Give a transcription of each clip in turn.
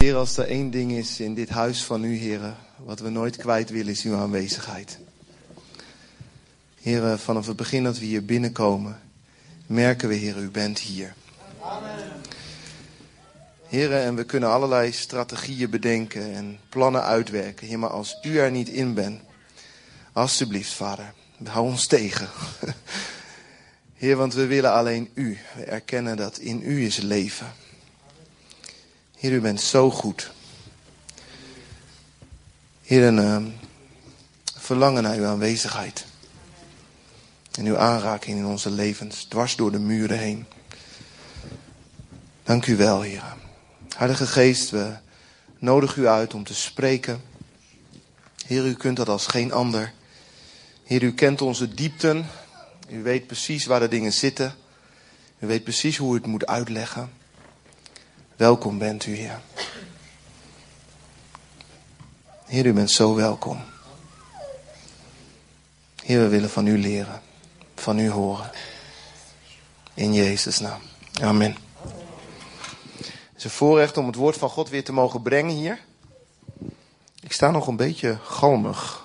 Heer, als er één ding is in dit huis van u, heren, wat we nooit kwijt willen, is uw aanwezigheid. Heren, vanaf het begin dat we hier binnenkomen, merken we, Heer, u bent hier. Heren, en we kunnen allerlei strategieën bedenken en plannen uitwerken. Heer, maar als u er niet in bent, alstublieft, Vader, hou ons tegen. Heer, want we willen alleen u. We erkennen dat in u is leven. Heer, u bent zo goed. Heer, een uh, verlangen naar uw aanwezigheid. En uw aanraking in onze levens, dwars door de muren heen. Dank u wel, Heer. Heilige Geest, we nodigen u uit om te spreken. Heer, u kunt dat als geen ander. Heer, u kent onze diepten. U weet precies waar de dingen zitten. U weet precies hoe u het moet uitleggen. Welkom bent u, Heer. Heer, u bent zo welkom. Heer, we willen van u leren, van u horen. In Jezus' naam. Amen. Het is een voorrecht om het woord van God weer te mogen brengen hier. Ik sta nog een beetje galmig.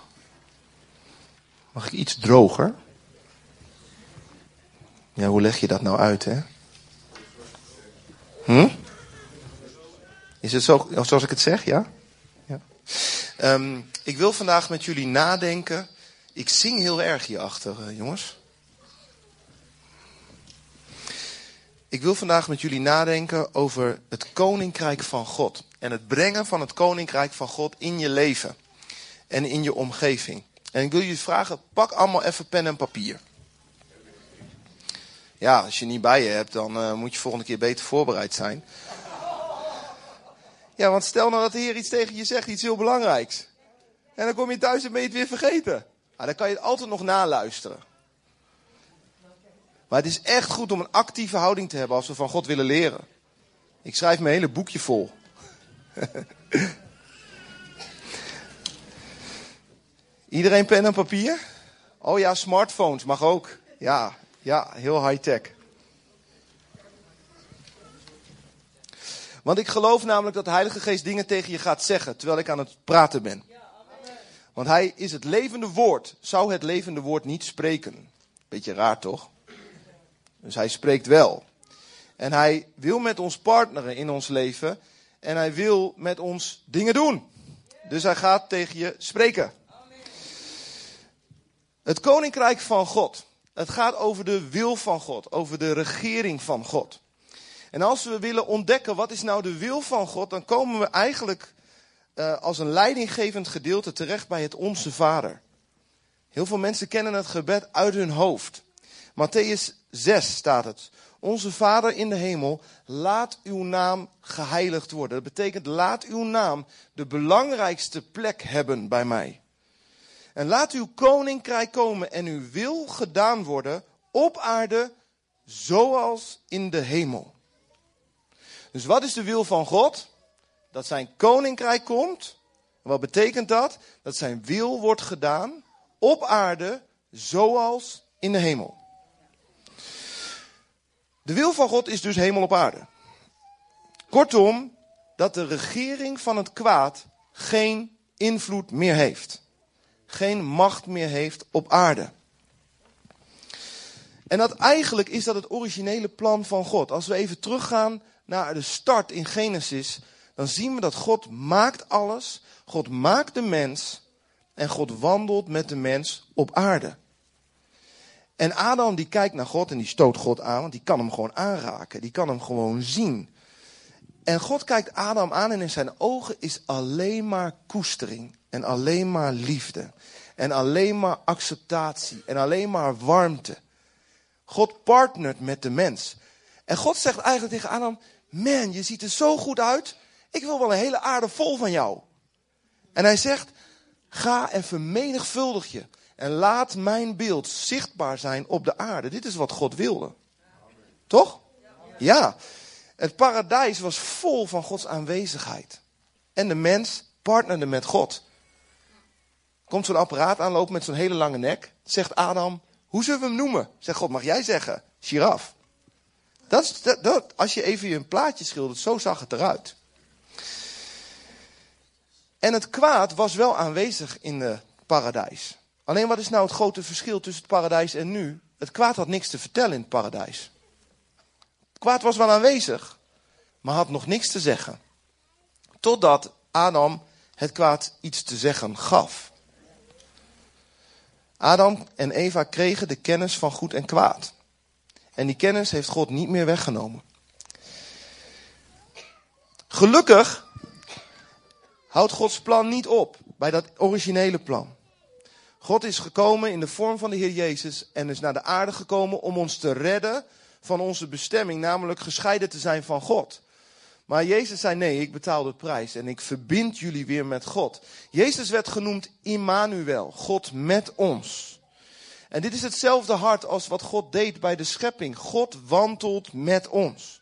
Mag ik iets droger? Ja, hoe leg je dat nou uit, hè? Hm? Is het zo, zoals ik het zeg, ja? ja. Um, ik wil vandaag met jullie nadenken. Ik zing heel erg hierachter, uh, jongens. Ik wil vandaag met jullie nadenken over het koninkrijk van God. En het brengen van het koninkrijk van God in je leven. En in je omgeving. En ik wil jullie vragen, pak allemaal even pen en papier. Ja, als je niet bij je hebt, dan uh, moet je volgende keer beter voorbereid zijn. Ja, want stel nou dat de Heer iets tegen je zegt, iets heel belangrijks. En dan kom je thuis en ben het weer vergeten. Ah, dan kan je het altijd nog naluisteren. Maar het is echt goed om een actieve houding te hebben als we van God willen leren. Ik schrijf mijn hele boekje vol. Iedereen pen en papier? Oh ja, smartphones mag ook. Ja, ja, heel high-tech. Want ik geloof namelijk dat de Heilige Geest dingen tegen je gaat zeggen terwijl ik aan het praten ben. Want hij is het levende woord. Zou het levende woord niet spreken? Beetje raar toch? Dus hij spreekt wel. En hij wil met ons partneren in ons leven. En hij wil met ons dingen doen. Dus hij gaat tegen je spreken. Het koninkrijk van God. Het gaat over de wil van God. Over de regering van God. En als we willen ontdekken wat is nou de wil van God, dan komen we eigenlijk uh, als een leidinggevend gedeelte terecht bij het Onze Vader. Heel veel mensen kennen het gebed uit hun hoofd. Matthäus 6 staat het. Onze Vader in de hemel, laat uw naam geheiligd worden. Dat betekent, laat uw naam de belangrijkste plek hebben bij mij. En laat uw koninkrijk komen en uw wil gedaan worden op aarde zoals in de hemel. Dus wat is de wil van God? Dat zijn koninkrijk komt. Wat betekent dat? Dat zijn wil wordt gedaan op aarde zoals in de hemel. De wil van God is dus hemel op aarde. Kortom, dat de regering van het kwaad geen invloed meer heeft. Geen macht meer heeft op aarde. En dat eigenlijk is dat het originele plan van God. Als we even teruggaan naar de start in Genesis, dan zien we dat God maakt alles. God maakt de mens en God wandelt met de mens op aarde. En Adam die kijkt naar God en die stoot God aan, want die kan hem gewoon aanraken. Die kan hem gewoon zien. En God kijkt Adam aan en in zijn ogen is alleen maar koestering. En alleen maar liefde. En alleen maar acceptatie. En alleen maar warmte. God partnert met de mens. En God zegt eigenlijk tegen Adam, man, je ziet er zo goed uit. Ik wil wel een hele aarde vol van jou. En hij zegt, ga en vermenigvuldig je. En laat mijn beeld zichtbaar zijn op de aarde. Dit is wat God wilde. Toch? Ja. Het paradijs was vol van Gods aanwezigheid. En de mens partnerde met God. Komt zo'n apparaat aanlopen met zo'n hele lange nek. Zegt Adam, hoe zullen we hem noemen? Zegt God, mag jij zeggen? Giraf. Dat, dat, als je even een plaatje schildert, zo zag het eruit. En het kwaad was wel aanwezig in het paradijs. Alleen wat is nou het grote verschil tussen het paradijs en nu? Het kwaad had niks te vertellen in het paradijs. Het kwaad was wel aanwezig, maar had nog niks te zeggen. Totdat Adam het kwaad iets te zeggen gaf. Adam en Eva kregen de kennis van goed en kwaad. En die kennis heeft God niet meer weggenomen. Gelukkig houdt Gods plan niet op bij dat originele plan. God is gekomen in de vorm van de Heer Jezus en is naar de aarde gekomen om ons te redden van onze bestemming, namelijk gescheiden te zijn van God. Maar Jezus zei nee, ik betaal de prijs en ik verbind jullie weer met God. Jezus werd genoemd Immanuel, God met ons. En dit is hetzelfde hart als wat God deed bij de schepping. God wandelt met ons.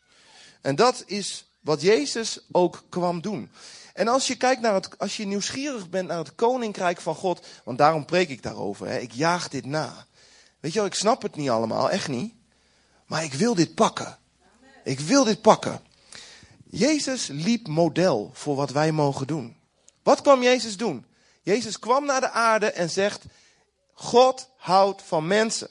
En dat is wat Jezus ook kwam doen. En als je kijkt naar het, als je nieuwsgierig bent naar het koninkrijk van God, want daarom preek ik daarover, hè, ik jaag dit na. Weet je wel, ik snap het niet allemaal, echt niet. Maar ik wil dit pakken. Ik wil dit pakken. Jezus liep model voor wat wij mogen doen. Wat kwam Jezus doen? Jezus kwam naar de aarde en zegt, God houdt van mensen.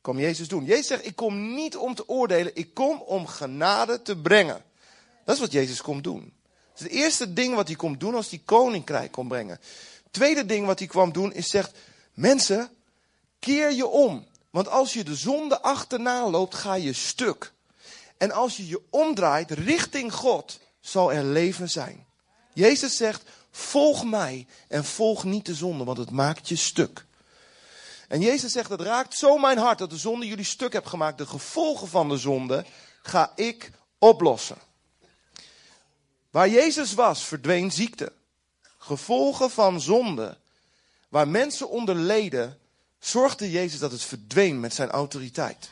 Kwam Jezus doen. Jezus zegt, ik kom niet om te oordelen, ik kom om genade te brengen. Dat is wat Jezus komt doen. Dat is het eerste ding wat hij komt doen als hij koninkrijk komt brengen. Tweede ding wat hij kwam doen is zegt, mensen, keer je om. Want als je de zonde achterna loopt, ga je stuk. En als je je omdraait richting God, zal er leven zijn. Jezus zegt, volg mij en volg niet de zonde, want het maakt je stuk. En Jezus zegt, het raakt zo mijn hart dat de zonde jullie stuk hebt gemaakt. De gevolgen van de zonde ga ik oplossen. Waar Jezus was, verdween ziekte. Gevolgen van zonde, waar mensen onder leden, zorgde Jezus dat het verdween met zijn autoriteit.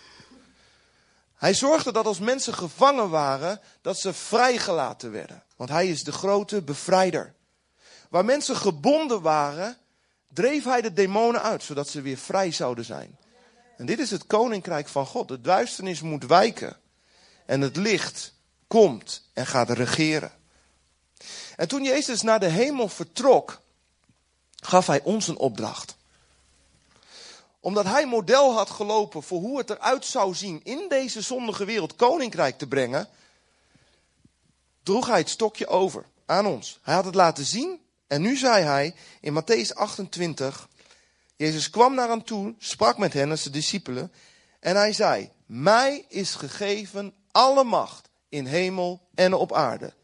Hij zorgde dat als mensen gevangen waren, dat ze vrijgelaten werden. Want hij is de grote bevrijder. Waar mensen gebonden waren, dreef hij de demonen uit, zodat ze weer vrij zouden zijn. En dit is het koninkrijk van God. De duisternis moet wijken. En het licht komt en gaat regeren. En toen Jezus naar de hemel vertrok, gaf hij ons een opdracht. Omdat hij model had gelopen voor hoe het eruit zou zien in deze zondige wereld koninkrijk te brengen, droeg hij het stokje over aan ons. Hij had het laten zien en nu zei hij in Matthäus 28, Jezus kwam naar hem toe, sprak met hen als de discipelen en hij zei, mij is gegeven alle macht in hemel en op aarde.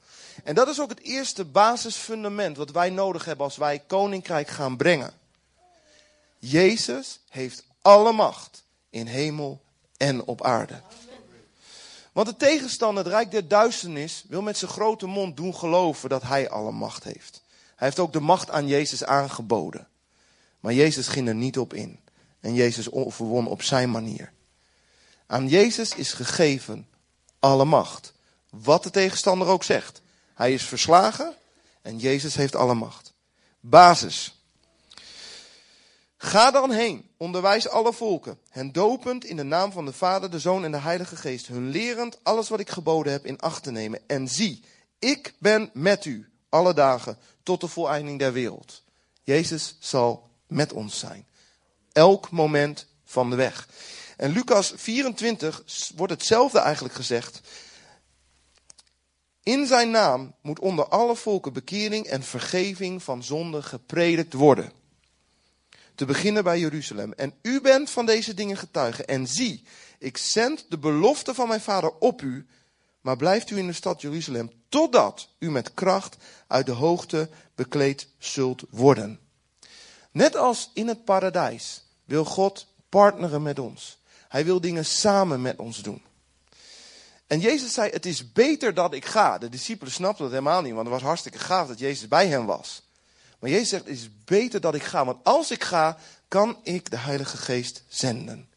En dat is ook het eerste basisfundament wat wij nodig hebben als wij koninkrijk gaan brengen. Jezus heeft alle macht in hemel en op aarde. Want de tegenstander, het rijk der duisternis, wil met zijn grote mond doen geloven dat hij alle macht heeft. Hij heeft ook de macht aan Jezus aangeboden. Maar Jezus ging er niet op in. En Jezus overwon op zijn manier. Aan Jezus is gegeven alle macht. Wat de tegenstander ook zegt. Hij is verslagen en Jezus heeft alle macht. Basis. Ga dan heen, onderwijs alle volken, hen dopend in de naam van de Vader, de Zoon en de Heilige Geest, hun lerend alles wat ik geboden heb in acht te nemen. En zie, ik ben met u alle dagen tot de voleinding der wereld. Jezus zal met ons zijn. Elk moment van de weg. En Lucas 24 wordt hetzelfde eigenlijk gezegd. In zijn naam moet onder alle volken bekering en vergeving van zonde gepredikt worden. Te beginnen bij Jeruzalem. En u bent van deze dingen getuige. En zie, ik zend de belofte van mijn vader op u. Maar blijft u in de stad Jeruzalem totdat u met kracht uit de hoogte bekleed zult worden. Net als in het paradijs wil God partneren met ons. Hij wil dingen samen met ons doen. En Jezus zei, het is beter dat ik ga. De discipelen snapten dat helemaal niet, want het was hartstikke gaaf dat Jezus bij hen was. Maar Jezus zegt, het is beter dat ik ga, want als ik ga, kan ik de Heilige Geest zenden.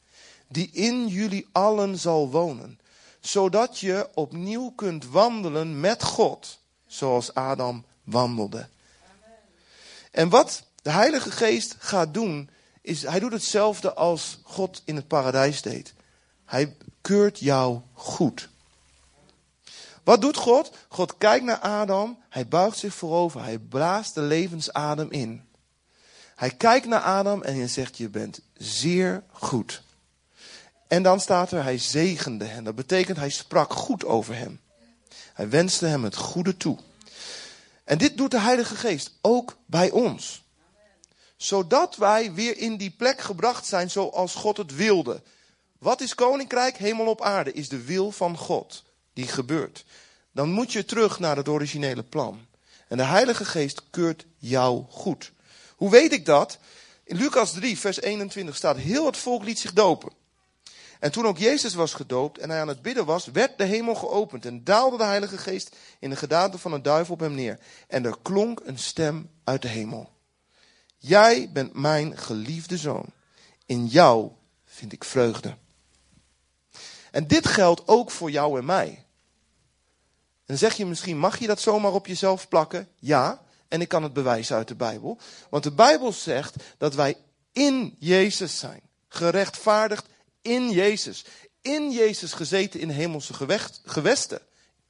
Die in jullie allen zal wonen. Zodat je opnieuw kunt wandelen met God, zoals Adam wandelde. En wat de Heilige Geest gaat doen, is hij doet hetzelfde als God in het paradijs deed. Hij keurt jou goed. Wat doet God? God kijkt naar Adam, hij buigt zich voorover, hij blaast de levensadem in. Hij kijkt naar Adam en hij zegt, je bent zeer goed. En dan staat er, hij zegende hem. Dat betekent, hij sprak goed over hem. Hij wenste hem het goede toe. En dit doet de Heilige Geest ook bij ons. Zodat wij weer in die plek gebracht zijn zoals God het wilde. Wat is koninkrijk? Hemel op aarde is de wil van God die gebeurt. Dan moet je terug naar het originele plan. En de Heilige Geest keurt jou goed. Hoe weet ik dat? In Lucas 3, vers 21 staat: Heel het volk liet zich dopen. En toen ook Jezus was gedoopt en hij aan het bidden was, werd de hemel geopend en daalde de Heilige Geest in de gedaante van een duif op hem neer. En er klonk een stem uit de hemel. Jij bent mijn geliefde zoon. In jou vind ik vreugde. En dit geldt ook voor jou en mij. En dan zeg je misschien, mag je dat zomaar op jezelf plakken? Ja, en ik kan het bewijzen uit de Bijbel. Want de Bijbel zegt dat wij in Jezus zijn. Gerechtvaardigd in Jezus. In Jezus gezeten in hemelse gewesten.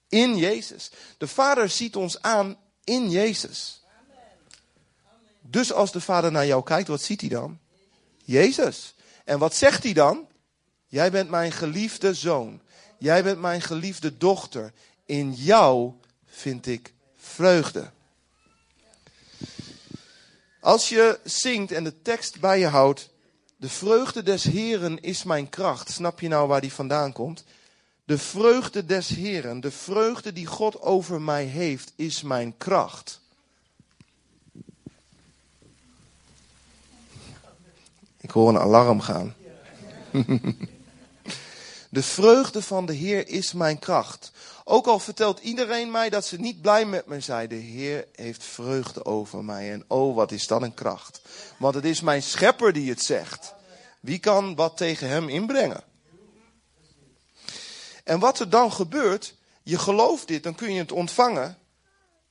In Jezus. De Vader ziet ons aan in Jezus. Dus als de Vader naar jou kijkt, wat ziet hij dan? Jezus. En wat zegt hij dan? Jij bent mijn geliefde zoon. Jij bent mijn geliefde dochter. In jou vind ik vreugde. Als je zingt en de tekst bij je houdt, de vreugde des Heren is mijn kracht. Snap je nou waar die vandaan komt? De vreugde des Heren, de vreugde die God over mij heeft, is mijn kracht. Ik hoor een alarm gaan. De vreugde van de Heer is mijn kracht. Ook al vertelt iedereen mij dat ze niet blij met me zijn, de Heer heeft vreugde over mij. En oh, wat is dat een kracht. Want het is mijn schepper die het zegt. Wie kan wat tegen hem inbrengen? En wat er dan gebeurt, je gelooft dit, dan kun je het ontvangen.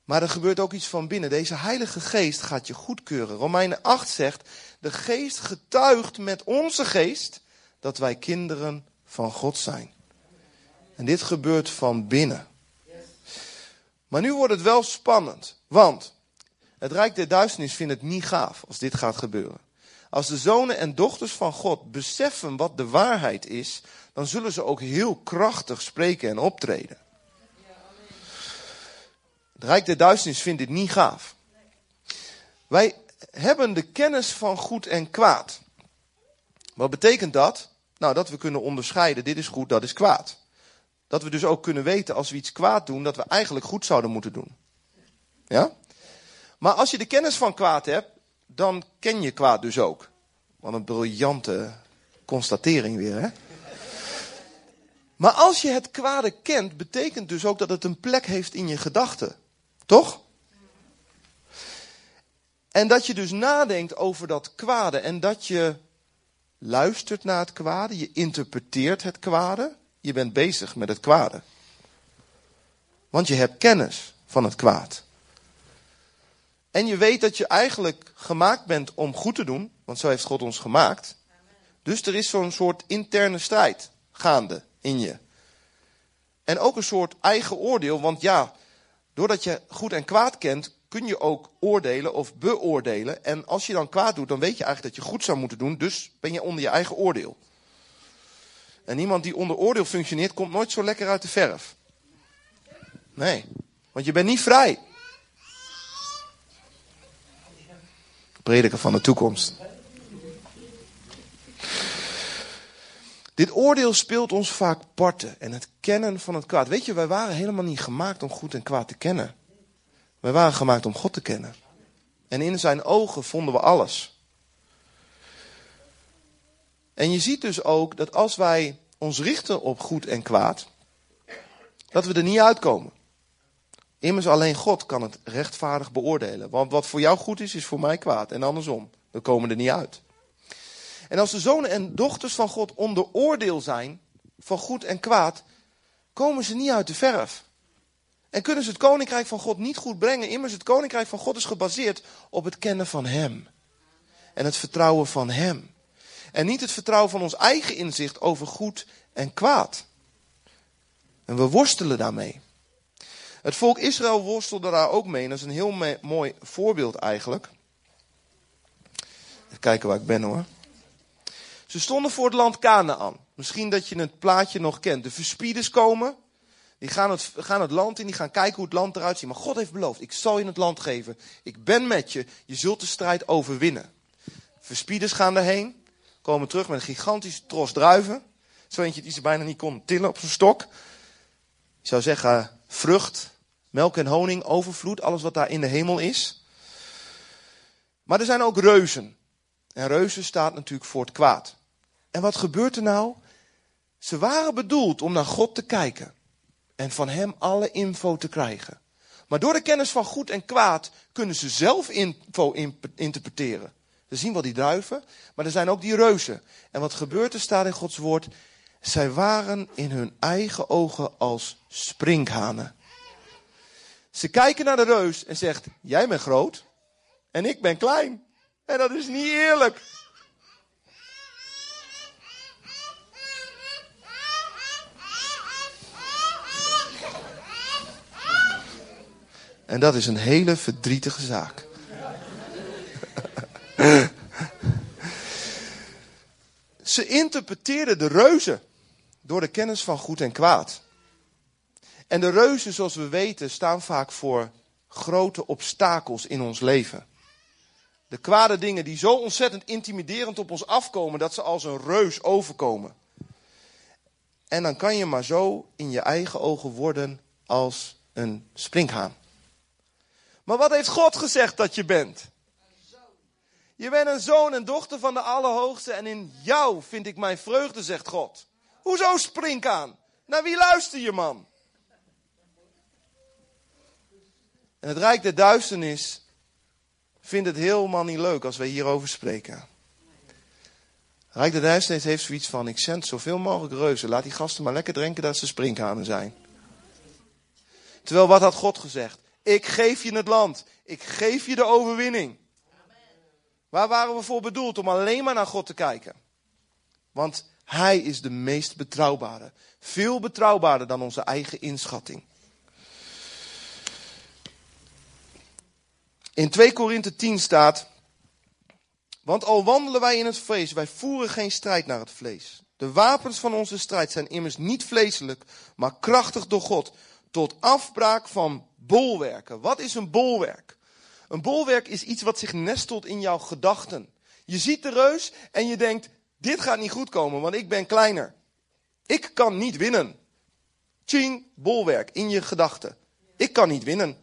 Maar er gebeurt ook iets van binnen. Deze Heilige Geest gaat je goedkeuren. Romeinen 8 zegt, de Geest getuigt met onze geest dat wij kinderen van God zijn. En dit gebeurt van binnen. Maar nu wordt het wel spannend, want het Rijk der Duisternis vindt het niet gaaf als dit gaat gebeuren. Als de zonen en dochters van God beseffen wat de waarheid is, dan zullen ze ook heel krachtig spreken en optreden. Het Rijk der Duisternis vindt dit niet gaaf. Wij hebben de kennis van goed en kwaad. Wat betekent dat? Nou, dat we kunnen onderscheiden, dit is goed, dat is kwaad. Dat we dus ook kunnen weten als we iets kwaad doen, dat we eigenlijk goed zouden moeten doen. Ja? Maar als je de kennis van kwaad hebt, dan ken je kwaad dus ook. Wat een briljante constatering weer, hè? Maar als je het kwade kent, betekent dus ook dat het een plek heeft in je gedachten. Toch? En dat je dus nadenkt over dat kwade en dat je luistert naar het kwade, je interpreteert het kwade, je bent bezig met het kwade. Want je hebt kennis van het kwaad. En je weet dat je eigenlijk gemaakt bent om goed te doen, want zo heeft God ons gemaakt. Dus er is zo'n soort interne strijd gaande in je. En ook een soort eigen oordeel, want ja, doordat je goed en kwaad kent, kun je ook oordelen of beoordelen. En als je dan kwaad doet, dan weet je eigenlijk dat je goed zou moeten doen, dus ben je onder je eigen oordeel. En iemand die onder oordeel functioneert, komt nooit zo lekker uit de verf. Nee, want je bent niet vrij. Prediker van de toekomst. Dit oordeel speelt ons vaak parten en het kennen van het kwaad. Weet je, wij waren helemaal niet gemaakt om goed en kwaad te kennen. Wij waren gemaakt om God te kennen. En in zijn ogen vonden we alles. En je ziet dus ook dat als wij ons richten op goed en kwaad, dat we er niet uitkomen. Immers alleen God kan het rechtvaardig beoordelen. Want wat voor jou goed is, is voor mij kwaad. En andersom. We komen er niet uit. En als de zonen en dochters van God onder oordeel zijn van goed en kwaad, komen ze niet uit de verf. En kunnen ze het koninkrijk van God niet goed brengen. Immers het koninkrijk van God is gebaseerd op het kennen van Hem. En het vertrouwen van Hem. En niet het vertrouwen van ons eigen inzicht over goed en kwaad. En we worstelen daarmee. Het volk Israël worstelde daar ook mee. Dat is een heel mooi voorbeeld eigenlijk. Even kijken waar ik ben hoor. Ze stonden voor het land Canaan. Misschien dat je het plaatje nog kent. De verspieders komen. Die gaan het, gaan het land in, die gaan kijken hoe het land eruit ziet. Maar God heeft beloofd, ik zal je het land geven. Ik ben met je, je zult de strijd overwinnen. Verspieders gaan erheen, komen terug met een gigantische tros druiven. Zo eentje die ze bijna niet kon tillen op zijn stok. Ik zou zeggen, vrucht, melk en honing, overvloed, alles wat daar in de hemel is. Maar er zijn ook reuzen. En reuzen staat natuurlijk voor het kwaad. En wat gebeurt er nou? Ze waren bedoeld om naar God te kijken en van hem alle info te krijgen. Maar door de kennis van goed en kwaad kunnen ze zelf info interpreteren. We zien wel die duiven, maar er zijn ook die reuzen. En wat gebeurt er staat in Gods woord? Zij waren in hun eigen ogen als sprinkhanen. Ze kijken naar de reus en zegt: Jij bent groot en ik ben klein. En dat is niet eerlijk. En dat is een hele verdrietige zaak. Ze interpreteerden de reuzen door de kennis van goed en kwaad. En de reuzen, zoals we weten, staan vaak voor grote obstakels in ons leven. De kwade dingen die zo ontzettend intimiderend op ons afkomen dat ze als een reus overkomen. En dan kan je maar zo in je eigen ogen worden als een springhaan. Maar wat heeft God gezegd dat je bent? Je bent een zoon en dochter van de Allerhoogste en in jou vind ik mijn vreugde, zegt God. Hoezo spring aan? Naar wie luister je, man? En het Rijk der Duisternis vindt het helemaal niet leuk als wij hierover spreken. Het Rijk der Duisternis heeft zoiets van, ik zend zoveel mogelijk reuzen. Laat die gasten maar lekker drinken dat ze sprinkhanen zijn. Terwijl wat had God gezegd? Ik geef je het land. Ik geef je de overwinning. Waar waren we voor bedoeld? Om alleen maar naar God te kijken. Want Hij is de meest betrouwbare. Veel betrouwbaarder dan onze eigen inschatting. In 2 Korinthe 10 staat. Want al wandelen wij in het vlees, wij voeren geen strijd naar het vlees. De wapens van onze strijd zijn immers niet vleeselijk, maar krachtig door God. Tot afbraak van bolwerken. Wat is een bolwerk? Een bolwerk is iets wat zich nestelt in jouw gedachten. Je ziet de reus en je denkt, dit gaat niet goed komen, want ik ben kleiner. Ik kan niet winnen. Ching, bolwerk in je gedachten. Ik kan niet winnen.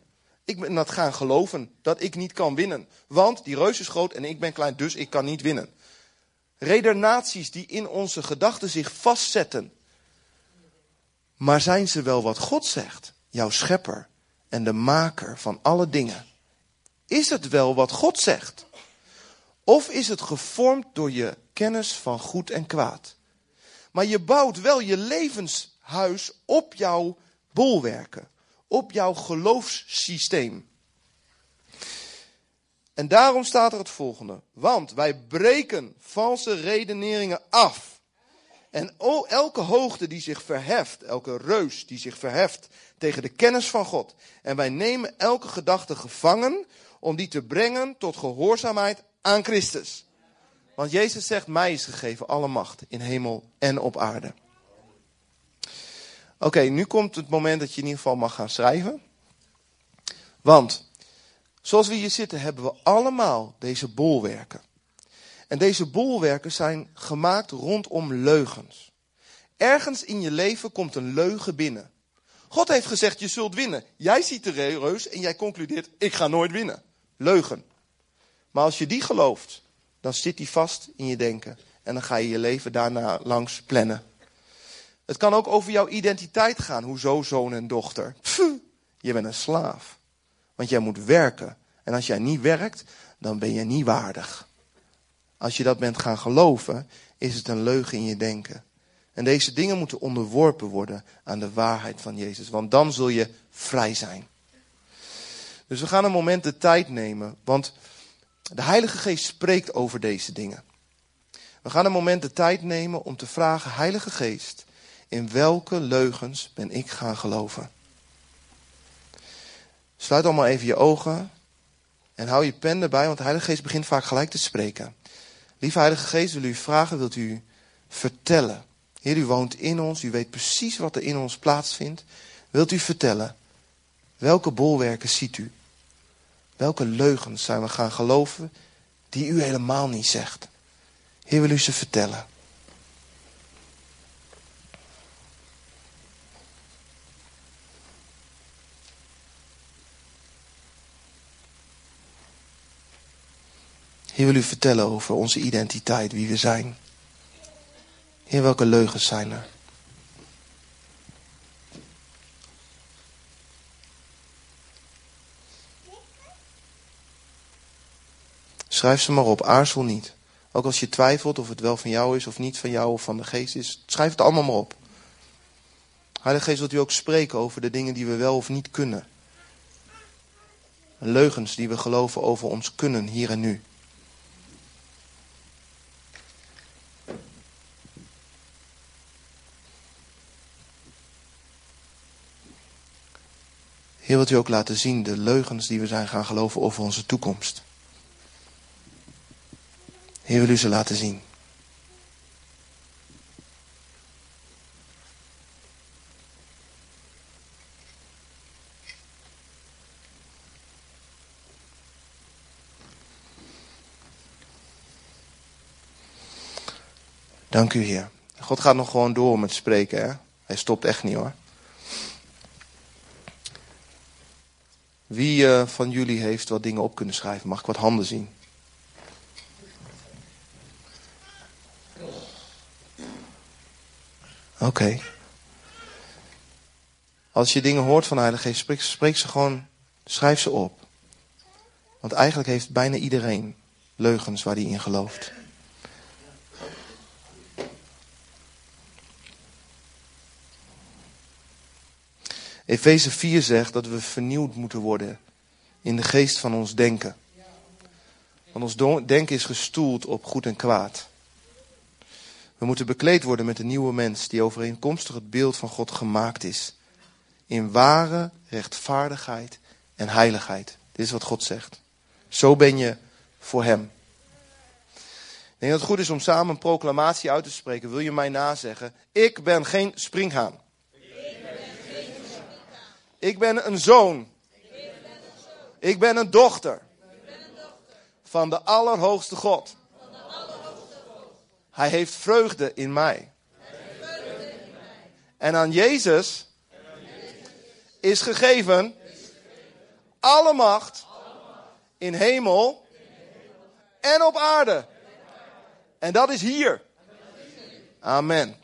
Ik ben dat gaan geloven, dat ik niet kan winnen. Want die reus is groot en ik ben klein, dus ik kan niet winnen. Redenaties die in onze gedachten zich vastzetten. Maar zijn ze wel wat God zegt, jouw schepper? en de maker van alle dingen. Is het wel wat God zegt? Of is het gevormd door je kennis van goed en kwaad? Maar je bouwt wel je levenshuis op jouw bolwerken, op jouw geloofssysteem. En daarom staat er het volgende. Want wij breken valse redeneringen af en elke hoogte die zich verheft, elke reus die zich verheft tegen de kennis van God. En wij nemen elke gedachte gevangen om die te brengen tot gehoorzaamheid aan Christus. Want Jezus zegt, mij is gegeven alle macht in hemel en op aarde. Oké, nu komt het moment dat je in ieder geval mag gaan schrijven. Want, zoals we hier zitten, hebben we allemaal deze bolwerken. En deze bolwerken zijn gemaakt rondom leugens. Ergens in je leven komt een leugen binnen. God heeft gezegd, je zult winnen. Jij ziet de reus en jij concludeert, ik ga nooit winnen. Leugen. Maar als je die gelooft, dan zit die vast in je denken. En dan ga je je leven daarna langs plannen. Het kan ook over jouw identiteit gaan. Hoezo zoon en dochter? Pff, je bent een slaaf. Want jij moet werken. En als jij niet werkt, dan ben je niet waardig. Als je dat bent gaan geloven, is het een leugen in je denken. En deze dingen moeten onderworpen worden aan de waarheid van Jezus. Want dan zul je vrij zijn. Dus we gaan een moment de tijd nemen. Want de Heilige Geest spreekt over deze dingen. We gaan een moment de tijd nemen om te vragen: Heilige Geest, in welke leugens ben ik gaan geloven? Sluit allemaal even je ogen. En hou je pen erbij, want de Heilige Geest begint vaak gelijk te spreken. Lieve Heilige Geest, wil u vragen, wilt u vertellen? Heer, u woont in ons, u weet precies wat er in ons plaatsvindt. Wilt u vertellen? Welke bolwerken ziet u? Welke leugens zijn we gaan geloven die u helemaal niet zegt? Heer, wil u ze vertellen? Heer, wil u vertellen over onze identiteit, wie we zijn. Heer, welke leugens zijn er? Schrijf ze maar op, aarzel niet. Ook als je twijfelt of het wel van jou is of niet van jou of van de geest is, schrijf het allemaal maar op. Heilige Geest wilt u ook spreken over de dingen die we wel of niet kunnen. Leugens die we geloven over ons kunnen hier en nu. Heer, wilt u ook laten zien de leugens die we zijn gaan geloven over onze toekomst. Heer, wil u ze laten zien. Dank u, Heer. God gaat nog gewoon door met spreken, hè? Hij stopt echt niet, hoor. Wie uh, van jullie heeft wat dingen op kunnen schrijven? Mag ik wat handen zien? Oké. Als je dingen hoort van de Heilige Geest, spreek, spreek ze gewoon, schrijf ze op. Want eigenlijk heeft bijna iedereen leugens waar hij in gelooft. Efeze 4 zegt dat we vernieuwd moeten worden in de geest van ons denken. Want ons denken is gestoeld op goed en kwaad. We moeten bekleed worden met een nieuwe mens die overeenkomstig het beeld van God gemaakt is. In ware rechtvaardigheid en heiligheid. Dit is wat God zegt. Zo ben je voor Hem. Ik denk dat het goed is om samen een proclamatie uit te spreken. Wil je mij nazeggen? Ik ben geen springhaan. Ik ben een zoon. Ik ben een dochter. Van de Allerhoogste God. Hij heeft vreugde in mij. En aan Jezus is gegeven alle macht in hemel en op aarde. En dat is hier. Amen.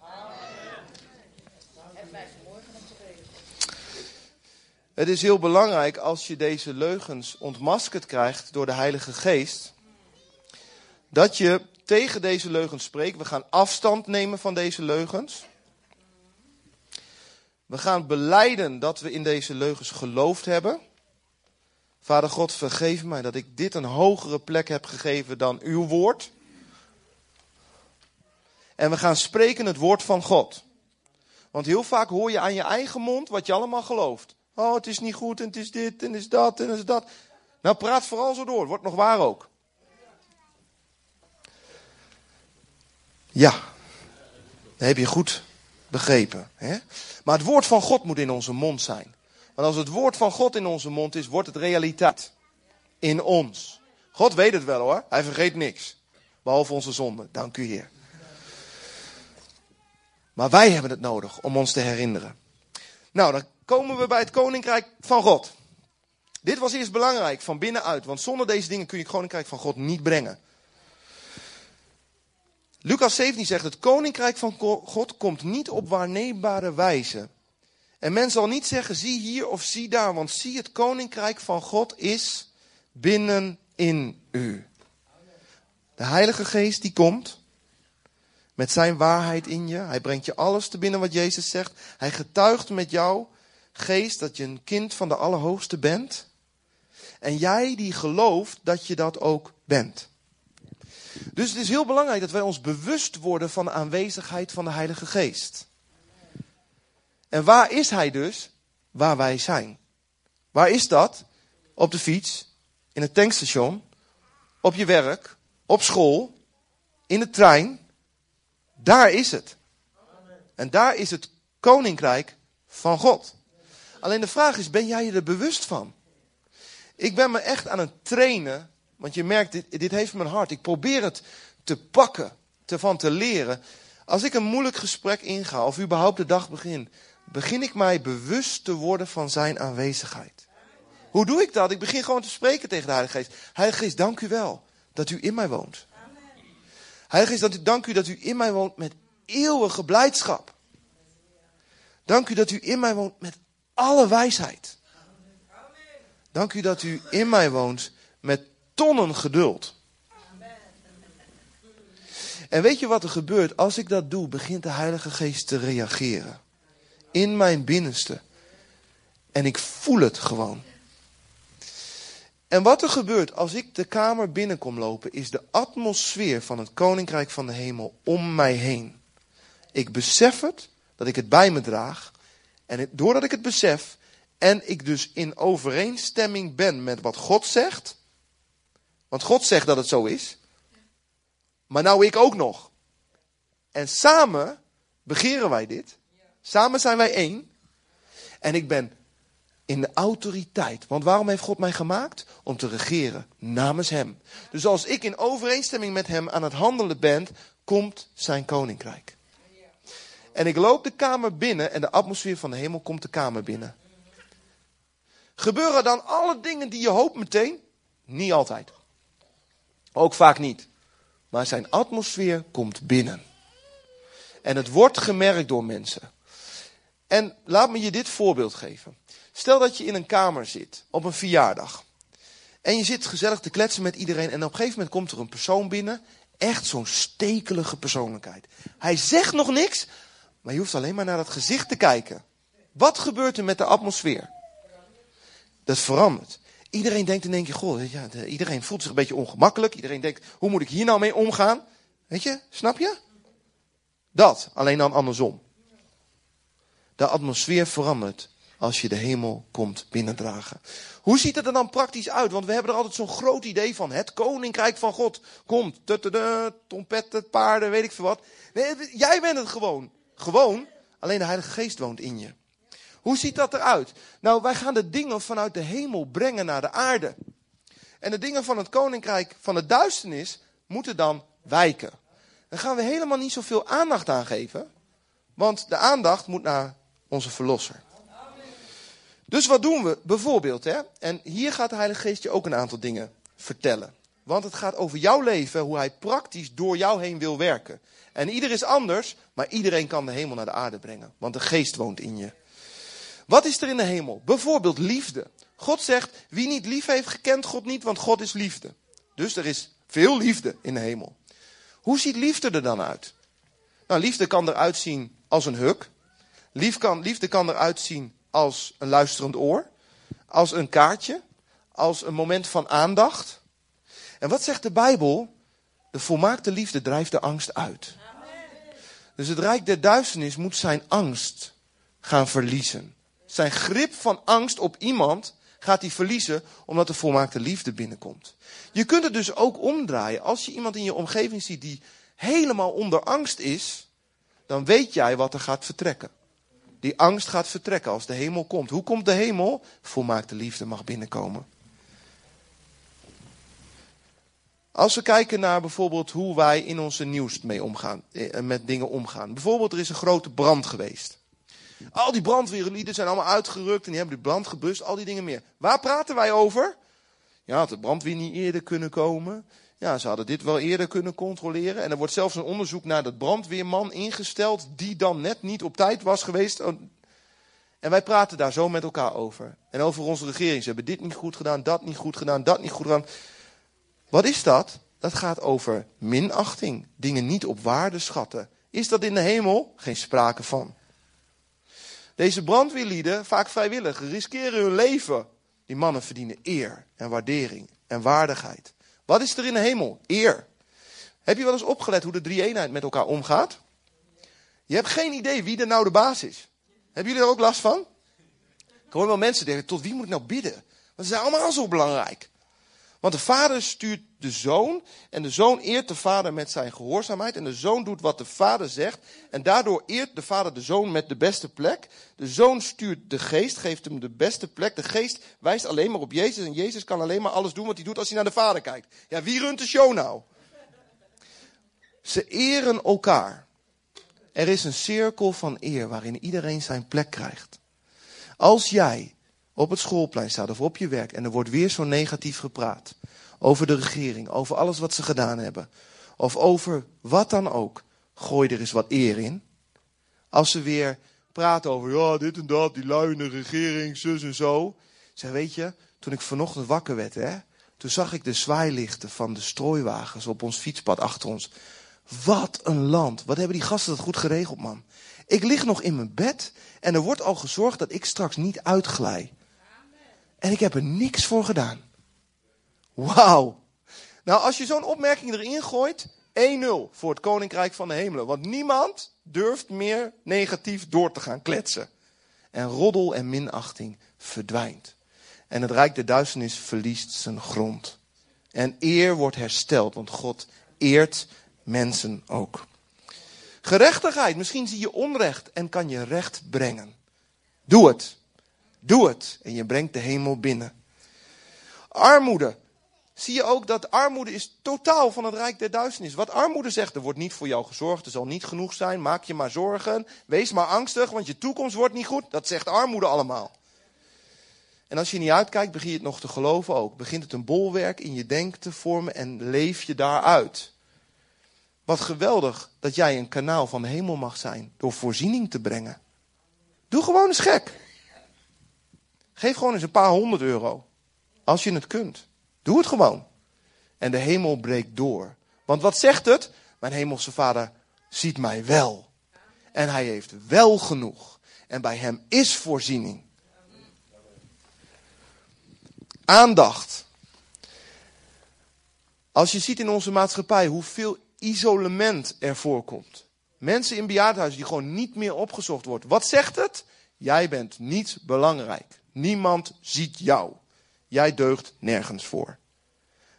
Het is heel belangrijk als je deze leugens ontmaskerd krijgt door de Heilige Geest, dat je tegen deze leugens spreekt. We gaan afstand nemen van deze leugens. We gaan beleiden dat we in deze leugens geloofd hebben. Vader God, vergeef mij dat ik dit een hogere plek heb gegeven dan uw woord. En we gaan spreken het woord van God. Want heel vaak hoor je aan je eigen mond wat je allemaal gelooft. Oh, het is niet goed en het is dit en het is dat en het is dat. Nou, praat vooral zo door. Wordt nog waar ook. Ja, dat heb je goed begrepen. Hè? Maar het woord van God moet in onze mond zijn. Want als het woord van God in onze mond is, wordt het realiteit. In ons. God weet het wel hoor. Hij vergeet niks. Behalve onze zonde. Dank u Heer. Maar wij hebben het nodig om ons te herinneren. Nou, dan komen we bij het koninkrijk van God. Dit was eerst belangrijk van binnenuit, want zonder deze dingen kun je het koninkrijk van God niet brengen. Lucas 17 zegt: Het koninkrijk van God komt niet op waarneembare wijze. En men zal niet zeggen: zie hier of zie daar, want zie, het koninkrijk van God is binnen in u. De Heilige Geest die komt met zijn waarheid in je. Hij brengt je alles te binnen wat Jezus zegt. Hij getuigt met jouw geest dat je een kind van de Allerhoogste bent. En jij die gelooft dat je dat ook bent. Dus het is heel belangrijk dat wij ons bewust worden van de aanwezigheid van de Heilige Geest. En waar is Hij dus? Waar wij zijn. Waar is dat? Op de fiets, in het tankstation, op je werk, op school, in de trein. Daar is het. En daar is het koninkrijk van God. Alleen de vraag is, ben jij je er bewust van? Ik ben me echt aan het trainen, want je merkt, dit, dit heeft mijn hart. Ik probeer het te pakken, te van te leren. Als ik een moeilijk gesprek inga, of überhaupt de dag begin, begin ik mij bewust te worden van zijn aanwezigheid. Hoe doe ik dat? Ik begin gewoon te spreken tegen de Heilige Geest. Heilige Geest, dank u wel dat u in mij woont. Heilige Geest, dank u dat u in mij woont met eeuwige blijdschap. Dank u dat u in mij woont met alle wijsheid. Dank u dat u in mij woont met tonnen geduld. En weet je wat er gebeurt? Als ik dat doe, begint de Heilige Geest te reageren. In mijn binnenste. En ik voel het gewoon. En wat er gebeurt als ik de kamer binnenkom lopen, is de atmosfeer van het Koninkrijk van de Hemel om mij heen. Ik besef het, dat ik het bij me draag. En doordat ik het besef, en ik dus in overeenstemming ben met wat God zegt. Want God zegt dat het zo is. Maar nou ik ook nog. En samen begeren wij dit. Samen zijn wij één. En ik ben in de autoriteit. Want waarom heeft God mij gemaakt? Om te regeren namens Hem. Dus als ik in overeenstemming met Hem aan het handelen ben, komt Zijn koninkrijk. En ik loop de kamer binnen en de atmosfeer van de hemel komt de kamer binnen. Gebeuren dan alle dingen die je hoopt meteen? Niet altijd. Ook vaak niet. Maar zijn atmosfeer komt binnen. En het wordt gemerkt door mensen. En laat me je dit voorbeeld geven. Stel dat je in een kamer zit op een verjaardag. En je zit gezellig te kletsen met iedereen. En op een gegeven moment komt er een persoon binnen. Echt zo'n stekelige persoonlijkheid. Hij zegt nog niks, maar je hoeft alleen maar naar dat gezicht te kijken. Wat gebeurt er met de atmosfeer? Dat verandert. Iedereen denkt in één keer, goh, ja, iedereen voelt zich een beetje ongemakkelijk. Iedereen denkt, hoe moet ik hier nou mee omgaan? Weet je, snap je? Dat, alleen dan andersom. De atmosfeer verandert als je de hemel komt binnendragen. Hoe ziet het er dan praktisch uit? Want we hebben er altijd zo'n groot idee van. Het koninkrijk van God komt. Trompetten, paarden, weet ik veel wat. Jij bent het gewoon. Gewoon, alleen de Heilige Geest woont in je. Hoe ziet dat eruit? Nou, wij gaan de dingen vanuit de hemel brengen naar de aarde. En de dingen van het koninkrijk van de duisternis moeten dan wijken. Daar gaan we helemaal niet zoveel aandacht aan geven. Want de aandacht moet naar onze verlosser. Dus wat doen we? Bijvoorbeeld, hè? en hier gaat de Heilige Geest je ook een aantal dingen vertellen. Want het gaat over jouw leven, hoe hij praktisch door jou heen wil werken. En ieder is anders, maar iedereen kan de hemel naar de aarde brengen. Want de geest woont in je. Wat is er in de hemel? Bijvoorbeeld liefde. God zegt, wie niet lief heeft, gekent God niet, want God is liefde. Dus er is veel liefde in de hemel. Hoe ziet liefde er dan uit? Nou, liefde kan eruit zien als een huk. Lief kan, liefde kan eruit zien als een luisterend oor. Als een kaartje. Als een moment van aandacht. En wat zegt de Bijbel? De volmaakte liefde drijft de angst uit. Dus het rijk der duisternis moet zijn angst gaan verliezen. Zijn grip van angst op iemand gaat hij verliezen omdat de volmaakte liefde binnenkomt. Je kunt het dus ook omdraaien. Als je iemand in je omgeving ziet die helemaal onder angst is, dan weet jij wat er gaat vertrekken. Die angst gaat vertrekken als de hemel komt. Hoe komt de hemel? Volmaakte liefde mag binnenkomen. Als we kijken naar bijvoorbeeld hoe wij in onze nieuws mee omgaan, eh, met dingen omgaan. Bijvoorbeeld, er is een grote brand geweest. Al die brandweerlieden zijn allemaal uitgerukt en die hebben die brand gebust, al die dingen meer. Waar praten wij over? Ja, had de brandweer niet eerder kunnen komen? Ja, ze hadden dit wel eerder kunnen controleren. En er wordt zelfs een onderzoek naar dat brandweerman ingesteld, die dan net niet op tijd was geweest. En wij praten daar zo met elkaar over. En over onze regering. Ze hebben dit niet goed gedaan, dat niet goed gedaan, dat niet goed gedaan. Wat is dat? Dat gaat over minachting. Dingen niet op waarde schatten. Is dat in de hemel? Geen sprake van. Deze brandweerlieden, vaak vrijwillig, riskeren hun leven. Die mannen verdienen eer en waardering en waardigheid. Wat is er in de hemel? Eer. Heb je wel eens opgelet hoe de drie-eenheid met elkaar omgaat? Je hebt geen idee wie er nou de baas is. Hebben jullie er ook last van? Ik hoor wel mensen denken, tot wie moet ik nou bidden? Want ze zijn allemaal zo belangrijk. Want de vader stuurt de zoon en de zoon eert de vader met zijn gehoorzaamheid. En de zoon doet wat de vader zegt. En daardoor eert de vader de zoon met de beste plek. De zoon stuurt de geest, geeft hem de beste plek. De geest wijst alleen maar op Jezus. En Jezus kan alleen maar alles doen wat hij doet als hij naar de vader kijkt. Ja, wie runt de show nou? Ze eren elkaar. Er is een cirkel van eer waarin iedereen zijn plek krijgt. Als jij op het schoolplein staat of op je werk en er wordt weer zo negatief gepraat over de regering, over alles wat ze gedaan hebben, of over wat dan ook, gooi er eens wat eer in. Als ze weer praten over, ja, dit en dat, die lui in de regering, zus en zo. Zeg, weet je, toen ik vanochtend wakker werd, hè, toen zag ik de zwaailichten van de strooiwagens op ons fietspad achter ons. Wat een land. Wat hebben die gasten dat goed geregeld, man. Ik lig nog in mijn bed en er wordt al gezorgd dat ik straks niet uitglij. En ik heb er niks voor gedaan. Wauw. Nou, als je zo'n opmerking erin gooit, 1-0 voor het Koninkrijk van de Hemelen. Want niemand durft meer negatief door te gaan kletsen. En roddel en minachting verdwijnt. En het Rijk der Duisternis verliest zijn grond. En eer wordt hersteld, want God eert mensen ook. Gerechtigheid, misschien zie je onrecht en kan je recht brengen. Doe het. Doe het en je brengt de hemel binnen. Armoede. Zie je ook dat armoede is totaal van het rijk der duisternis. Wat armoede zegt, er wordt niet voor jou gezorgd, er zal niet genoeg zijn, maak je maar zorgen, wees maar angstig, want je toekomst wordt niet goed. Dat zegt armoede allemaal. En als je niet uitkijkt, begin je het nog te geloven ook. Begint het een bolwerk in je denken te vormen en leef je daaruit. Wat geweldig dat jij een kanaal van hemel mag zijn door voorziening te brengen. Doe gewoon eens gek. Geef gewoon eens een paar honderd euro. Als je het kunt. Doe het gewoon. En de hemel breekt door. Want wat zegt het? Mijn hemelse vader ziet mij wel. En hij heeft wel genoeg. En bij hem is voorziening. Aandacht. Als je ziet in onze maatschappij hoeveel isolement er voorkomt. Mensen in bejaardhuizen die gewoon niet meer opgezocht worden. Wat zegt het? Jij bent niet belangrijk. Niemand ziet jou. Jij deugt nergens voor.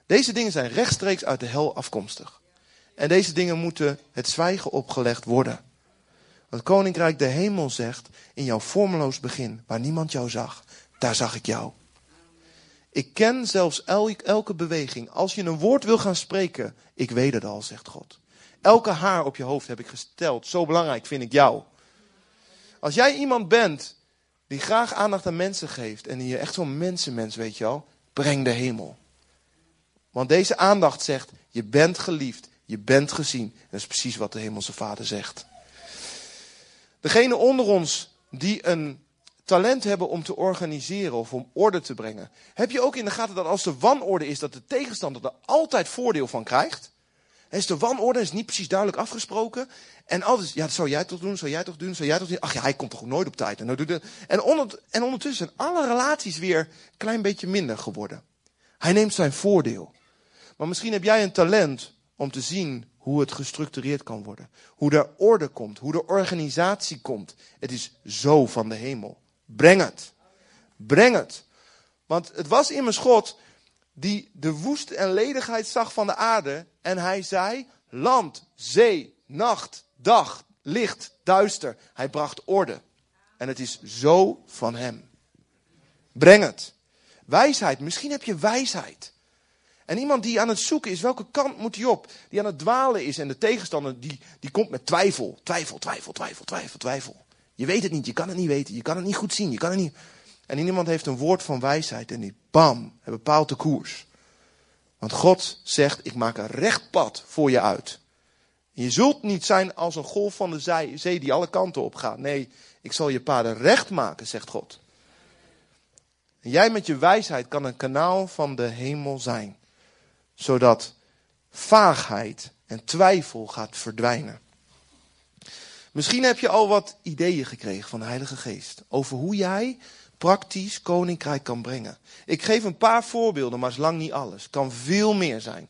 Deze dingen zijn rechtstreeks uit de hel afkomstig. En deze dingen moeten het zwijgen opgelegd worden. Het koninkrijk de hemel zegt in jouw vormeloos begin, waar niemand jou zag, daar zag ik jou. Ik ken zelfs elke beweging. Als je een woord wil gaan spreken, ik weet het al, zegt God. Elke haar op je hoofd heb ik gesteld. Zo belangrijk vind ik jou. Als jij iemand bent die graag aandacht aan mensen geeft en die je echt zo'n mensenmens, weet je wel, breng de hemel. Want deze aandacht zegt, je bent geliefd, je bent gezien. dat is precies wat de hemelse vader zegt. Degene onder ons die een talent hebben om te organiseren of om orde te brengen. Heb je ook in de gaten dat als er wanorde is, dat de tegenstander er altijd voordeel van krijgt? Is de wanorde is niet precies duidelijk afgesproken. En altijd, ja, dat zou jij toch doen, zou jij toch doen, zou jij toch doen. Ach ja, hij komt toch nooit op tijd. En, nou doet en, en ondertussen zijn alle relaties weer een klein beetje minder geworden. Hij neemt zijn voordeel. Maar misschien heb jij een talent om te zien hoe het gestructureerd kan worden. Hoe er orde komt, hoe de organisatie komt. Het is zo van de hemel. Breng het. Breng het. Want het was immers God die de woest en ledigheid zag van de aarde. En hij zei, land, zee, nacht, dag, licht, duister. Hij bracht orde. En het is zo van hem. Breng het. Wijsheid, misschien heb je wijsheid. En iemand die aan het zoeken is, welke kant moet hij op? Die aan het dwalen is en de tegenstander die, die komt met twijfel. Twijfel, twijfel, twijfel, twijfel, twijfel. Je weet het niet, je kan het niet weten, je kan het niet goed zien, je kan het niet... En iemand heeft een woord van wijsheid en die, bam, hij bepaalt de koers. Want God zegt, ik maak een recht pad voor je uit. je zult niet zijn als een golf van de zee die alle kanten op gaat. Nee, ik zal je paden recht maken, zegt God. En jij met je wijsheid kan een kanaal van de hemel zijn. Zodat vaagheid en twijfel gaat verdwijnen. Misschien heb je al wat ideeën gekregen van de Heilige Geest over hoe jij praktisch koninkrijk kan brengen. Ik geef een paar voorbeelden, maar is lang niet alles. Kan veel meer zijn.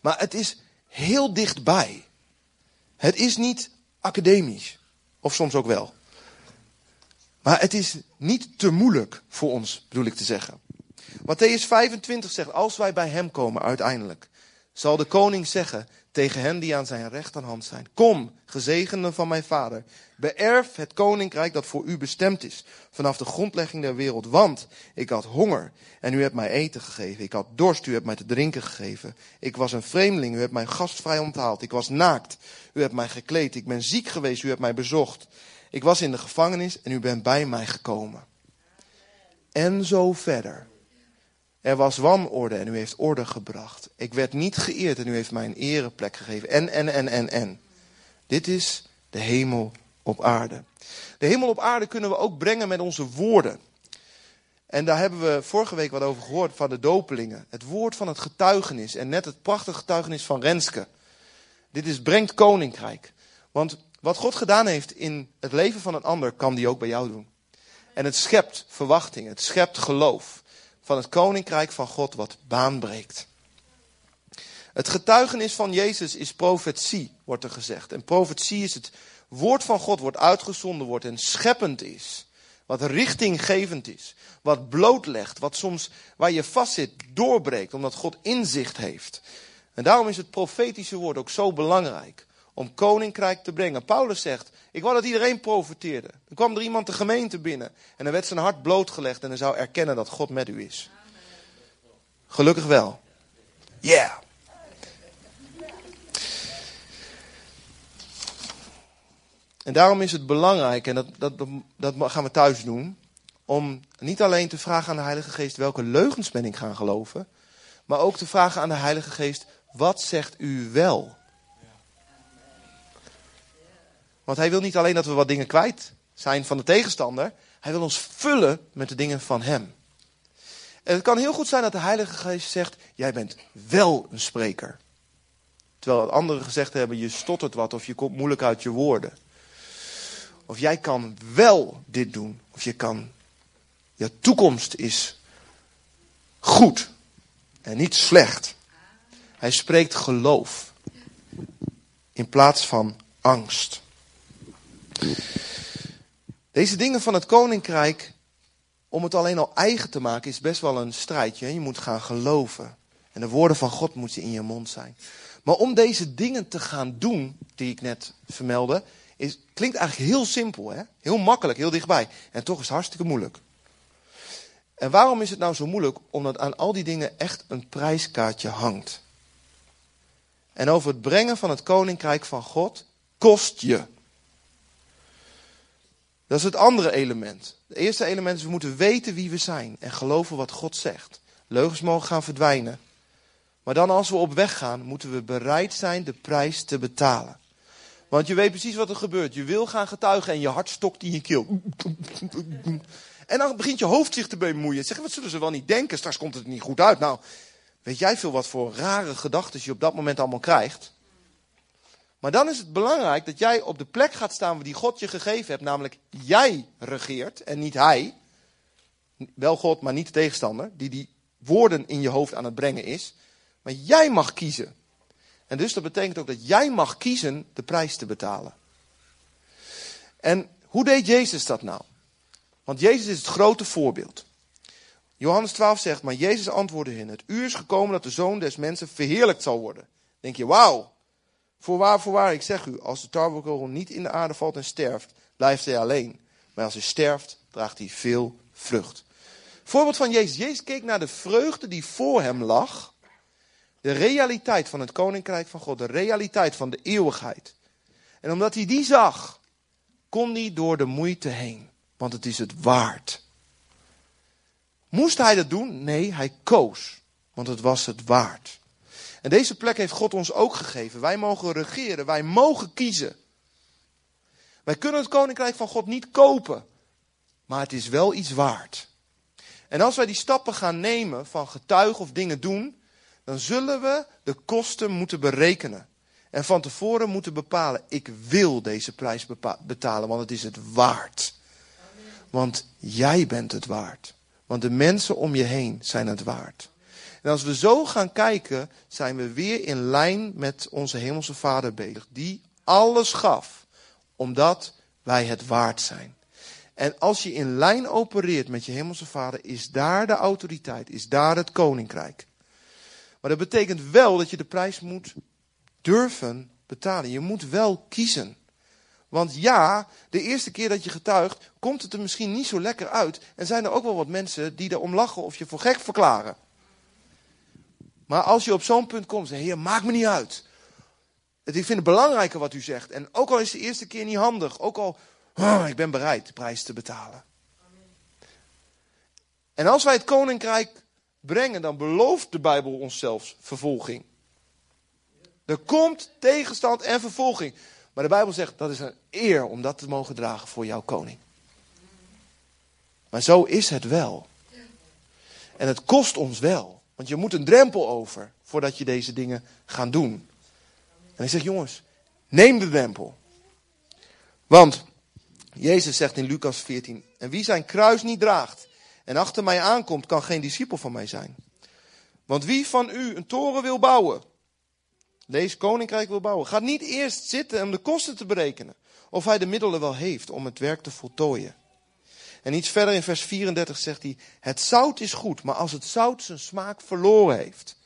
Maar het is heel dichtbij. Het is niet academisch. Of soms ook wel. Maar het is niet te moeilijk voor ons, bedoel ik te zeggen. Matthäus 25 zegt, als wij bij hem komen uiteindelijk, zal de koning zeggen tegen hen die aan zijn rechterhand zijn, kom, gezegende van mijn vader, beërf het koninkrijk dat voor u bestemd is, vanaf de grondlegging der wereld. Want ik had honger en u hebt mij eten gegeven. Ik had dorst, u hebt mij te drinken gegeven. Ik was een vreemdeling, u hebt mij gastvrij onthaald. Ik was naakt, u hebt mij gekleed. Ik ben ziek geweest, u hebt mij bezocht. Ik was in de gevangenis en u bent bij mij gekomen. En zo verder. Er was wanorde en u heeft orde gebracht. Ik werd niet geëerd en u heeft mij een ereplek gegeven. En, en, en, en, en. Dit is de hemel op aarde. De hemel op aarde kunnen we ook brengen met onze woorden. En daar hebben we vorige week wat over gehoord van de dopelingen. Het woord van het getuigenis. En net het prachtige getuigenis van Renske. Dit is brengt koninkrijk. Want wat God gedaan heeft in het leven van een ander, kan die ook bij jou doen. En het schept verwachting, het schept geloof van het koninkrijk van God wat baan breekt. Het getuigenis van Jezus is profetie, wordt er gezegd. En profetie is het woord van God wordt uitgezonden wordt en scheppend is. Wat richtinggevend is. Wat blootlegt. Wat soms waar je vast zit doorbreekt. Omdat God inzicht heeft. En daarom is het profetische woord ook zo belangrijk. Om koninkrijk te brengen. Paulus zegt, ik wou dat iedereen profeteerde. Dan kwam er iemand de gemeente binnen. En dan werd zijn hart blootgelegd. En dan zou erkennen dat God met u is. Gelukkig wel. Yeah. En daarom is het belangrijk, en dat, dat, dat gaan we thuis doen, om niet alleen te vragen aan de Heilige Geest welke leugens ben ik gaan geloven, maar ook te vragen aan de Heilige Geest, wat zegt u wel? Want hij wil niet alleen dat we wat dingen kwijt zijn van de tegenstander, hij wil ons vullen met de dingen van hem. En het kan heel goed zijn dat de Heilige Geest zegt, jij bent wel een spreker. Terwijl anderen gezegd hebben, je stottert wat of je komt moeilijk uit je woorden. Of jij kan wel dit doen. Of je kan. Je toekomst is goed en niet slecht. Hij spreekt geloof in plaats van angst. Deze dingen van het koninkrijk, om het alleen al eigen te maken, is best wel een strijdje. Je moet gaan geloven. En de woorden van God moeten in je mond zijn. Maar om deze dingen te gaan doen, die ik net vermeldde, is, klinkt eigenlijk heel simpel, hè? heel makkelijk, heel dichtbij. En toch is het hartstikke moeilijk. En waarom is het nou zo moeilijk? Omdat aan al die dingen echt een prijskaartje hangt. En over het brengen van het koninkrijk van God kost je. Dat is het andere element. Het eerste element is we moeten weten wie we zijn en geloven wat God zegt. Leugens mogen gaan verdwijnen. Maar dan als we op weg gaan, moeten we bereid zijn de prijs te betalen. Want je weet precies wat er gebeurt. Je wil gaan getuigen en je hart stokt in je keel. En dan begint je hoofd zich te bemoeien. Zeg, wat zullen ze wel niet denken? Straks komt het niet goed uit. Nou, weet jij veel wat voor rare gedachten je op dat moment allemaal krijgt? Maar dan is het belangrijk dat jij op de plek gaat staan waar die God je gegeven hebt. Namelijk, jij regeert en niet hij. Wel God, maar niet de tegenstander. Die die woorden in je hoofd aan het brengen is. Maar jij mag kiezen. En dus dat betekent ook dat jij mag kiezen de prijs te betalen. En hoe deed Jezus dat nou? Want Jezus is het grote voorbeeld. Johannes 12 zegt, maar Jezus antwoordde hen, het uur is gekomen dat de zoon des mensen verheerlijkt zal worden. Denk je, wauw, voorwaar, voorwaar, ik zeg u, als de tarwekorrel niet in de aarde valt en sterft, blijft hij alleen. Maar als hij sterft, draagt hij veel vrucht. Voorbeeld van Jezus. Jezus keek naar de vreugde die voor hem lag. De realiteit van het koninkrijk van God, de realiteit van de eeuwigheid. En omdat hij die zag, kon hij door de moeite heen, want het is het waard. Moest hij dat doen? Nee, hij koos, want het was het waard. En deze plek heeft God ons ook gegeven. Wij mogen regeren, wij mogen kiezen. Wij kunnen het koninkrijk van God niet kopen, maar het is wel iets waard. En als wij die stappen gaan nemen van getuigen of dingen doen, dan zullen we de kosten moeten berekenen. En van tevoren moeten bepalen, ik wil deze prijs betalen, want het is het waard. Want jij bent het waard. Want de mensen om je heen zijn het waard. En als we zo gaan kijken, zijn we weer in lijn met onze Hemelse Vader bezig. Die alles gaf, omdat wij het waard zijn. En als je in lijn opereert met je hemelse vader, is daar de autoriteit, is daar het koninkrijk. Maar dat betekent wel dat je de prijs moet durven betalen. Je moet wel kiezen. Want ja, de eerste keer dat je getuigt, komt het er misschien niet zo lekker uit. En zijn er ook wel wat mensen die erom lachen of je voor gek verklaren. Maar als je op zo'n punt komt, zeg heer, maakt me niet uit. Ik vind het belangrijker wat u zegt. En ook al is de eerste keer niet handig, ook al, oh, ik ben bereid de prijs te betalen. En als wij het koninkrijk brengen, dan belooft de Bijbel ons zelfs vervolging. Er komt tegenstand en vervolging. Maar de Bijbel zegt dat is een eer om dat te mogen dragen voor jouw koning. Maar zo is het wel. En het kost ons wel. Want je moet een drempel over voordat je deze dingen gaat doen. En hij zegt, jongens, neem de drempel. Want Jezus zegt in Lucas 14, en wie zijn kruis niet draagt en achter mij aankomt, kan geen discipel van mij zijn. Want wie van u een toren wil bouwen, deze koninkrijk wil bouwen, gaat niet eerst zitten om de kosten te berekenen. Of hij de middelen wel heeft om het werk te voltooien. En iets verder in vers 34 zegt hij: Het zout is goed, maar als het zout zijn smaak verloren heeft,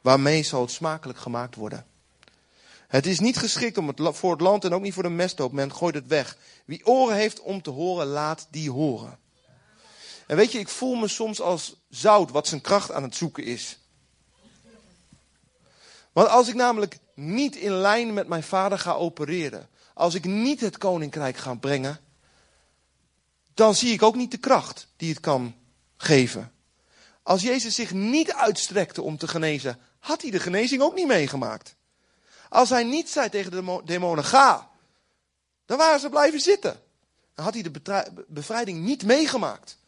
waarmee zal het smakelijk gemaakt worden? Het is niet geschikt om het, voor het land en ook niet voor de mesthoop. Men gooit het weg. Wie oren heeft om te horen, laat die horen. En weet je, ik voel me soms als zout wat zijn kracht aan het zoeken is. Want als ik namelijk niet in lijn met mijn vader ga opereren, als ik niet het koninkrijk ga brengen, dan zie ik ook niet de kracht die het kan geven. Als Jezus zich niet uitstrekte om te genezen, had hij de genezing ook niet meegemaakt. Als hij niet zei tegen de demonen, ga, dan waren ze blijven zitten. Dan had hij de bevrijding niet meegemaakt.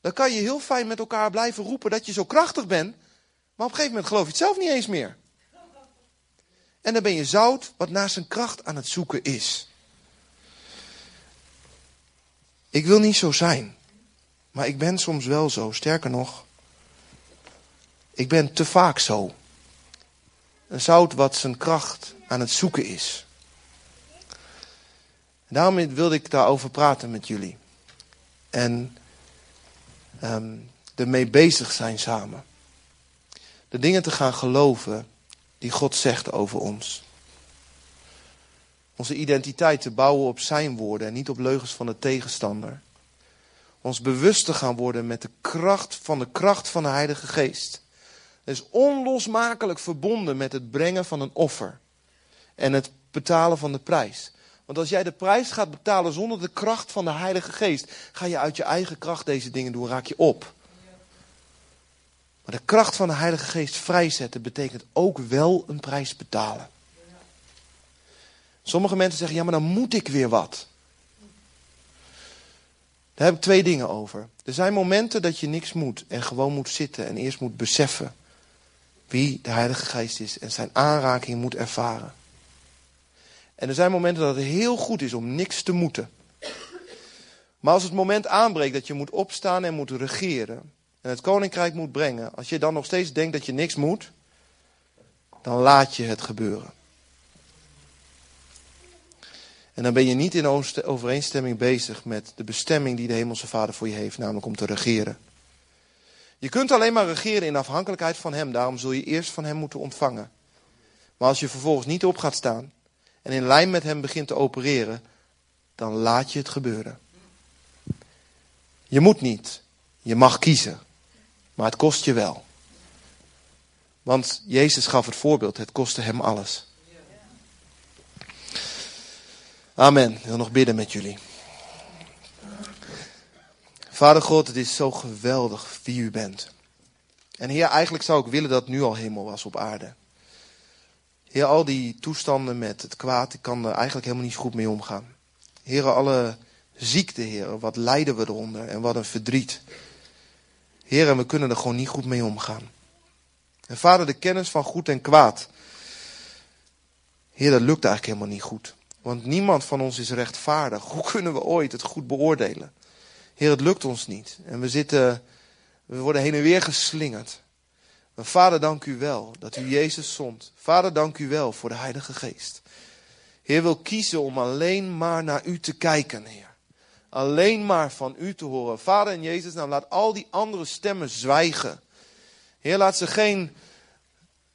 Dan kan je heel fijn met elkaar blijven roepen dat je zo krachtig bent, maar op een gegeven moment geloof je het zelf niet eens meer. En dan ben je zout wat naar zijn kracht aan het zoeken is. Ik wil niet zo zijn, maar ik ben soms wel zo. Sterker nog, ik ben te vaak zo. Een zout wat zijn kracht aan het zoeken is. Daarom wilde ik daarover praten met jullie. En um, ermee bezig zijn samen de dingen te gaan geloven die God zegt over ons. Onze identiteit te bouwen op zijn woorden en niet op leugens van de tegenstander. Ons bewust te gaan worden met de kracht van de kracht van de Heilige Geest. Het is onlosmakelijk verbonden met het brengen van een offer. En het betalen van de prijs. Want als jij de prijs gaat betalen zonder de kracht van de Heilige Geest, ga je uit je eigen kracht deze dingen doen, raak je op. Maar de kracht van de Heilige Geest vrijzetten betekent ook wel een prijs betalen. Sommige mensen zeggen, ja maar dan moet ik weer wat. Daar heb ik twee dingen over. Er zijn momenten dat je niks moet en gewoon moet zitten en eerst moet beseffen wie de Heilige Geest is en zijn aanraking moet ervaren. En er zijn momenten dat het heel goed is om niks te moeten. Maar als het moment aanbreekt dat je moet opstaan en moet regeren, en het koninkrijk moet brengen, als je dan nog steeds denkt dat je niks moet, dan laat je het gebeuren. En dan ben je niet in overeenstemming bezig met de bestemming die de Hemelse Vader voor je heeft, namelijk om te regeren. Je kunt alleen maar regeren in afhankelijkheid van Hem, daarom zul je eerst van Hem moeten ontvangen. Maar als je vervolgens niet op gaat staan en in lijn met Hem begint te opereren, dan laat je het gebeuren. Je moet niet, je mag kiezen. Maar het kost je wel. Want Jezus gaf het voorbeeld, het kostte hem alles. Amen. Ik wil nog bidden met jullie. Vader God, het is zo geweldig wie u bent. En Heer, eigenlijk zou ik willen dat nu al hemel was op aarde. Heer, al die toestanden met het kwaad, ik kan er eigenlijk helemaal niet goed mee omgaan. Heer, alle ziekte, Heer, wat lijden we eronder en wat een verdriet. Heer, we kunnen er gewoon niet goed mee omgaan. En vader, de kennis van goed en kwaad. Heer, dat lukt eigenlijk helemaal niet goed. Want niemand van ons is rechtvaardig. Hoe kunnen we ooit het goed beoordelen? Heer, het lukt ons niet. En we zitten, we worden heen en weer geslingerd. Maar vader, dank u wel dat u Jezus zond. Vader, dank u wel voor de Heilige Geest. Heer wil kiezen om alleen maar naar u te kijken, Heer. alleen maar van u te horen. Vader in Jezus, nou laat al die andere stemmen zwijgen. Heer, laat ze geen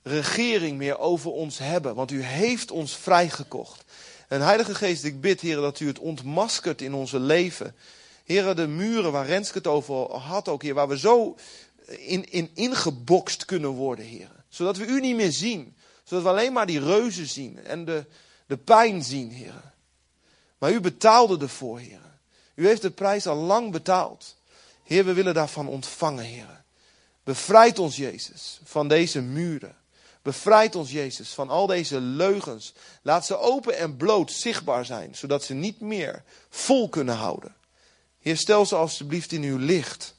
regering meer over ons hebben, want u heeft ons vrijgekocht. En Heilige Geest, ik bid, Heer, dat u het ontmaskert in onze leven. Heer, de muren waar Renske het over had ook, Heer, waar we zo in, in ingebokst kunnen worden, Heer. Zodat we u niet meer zien. Zodat we alleen maar die reuzen zien en de, de pijn zien, Heer. Maar u betaalde ervoor, Heer. U heeft de prijs al lang betaald. Heer, we willen daarvan ontvangen, Heer. Bevrijd ons, Jezus, van deze muren. Bevrijd ons, Jezus, van al deze leugens. Laat ze open en bloot zichtbaar zijn, zodat ze niet meer vol kunnen houden. Heer, stel ze alstublieft in uw licht.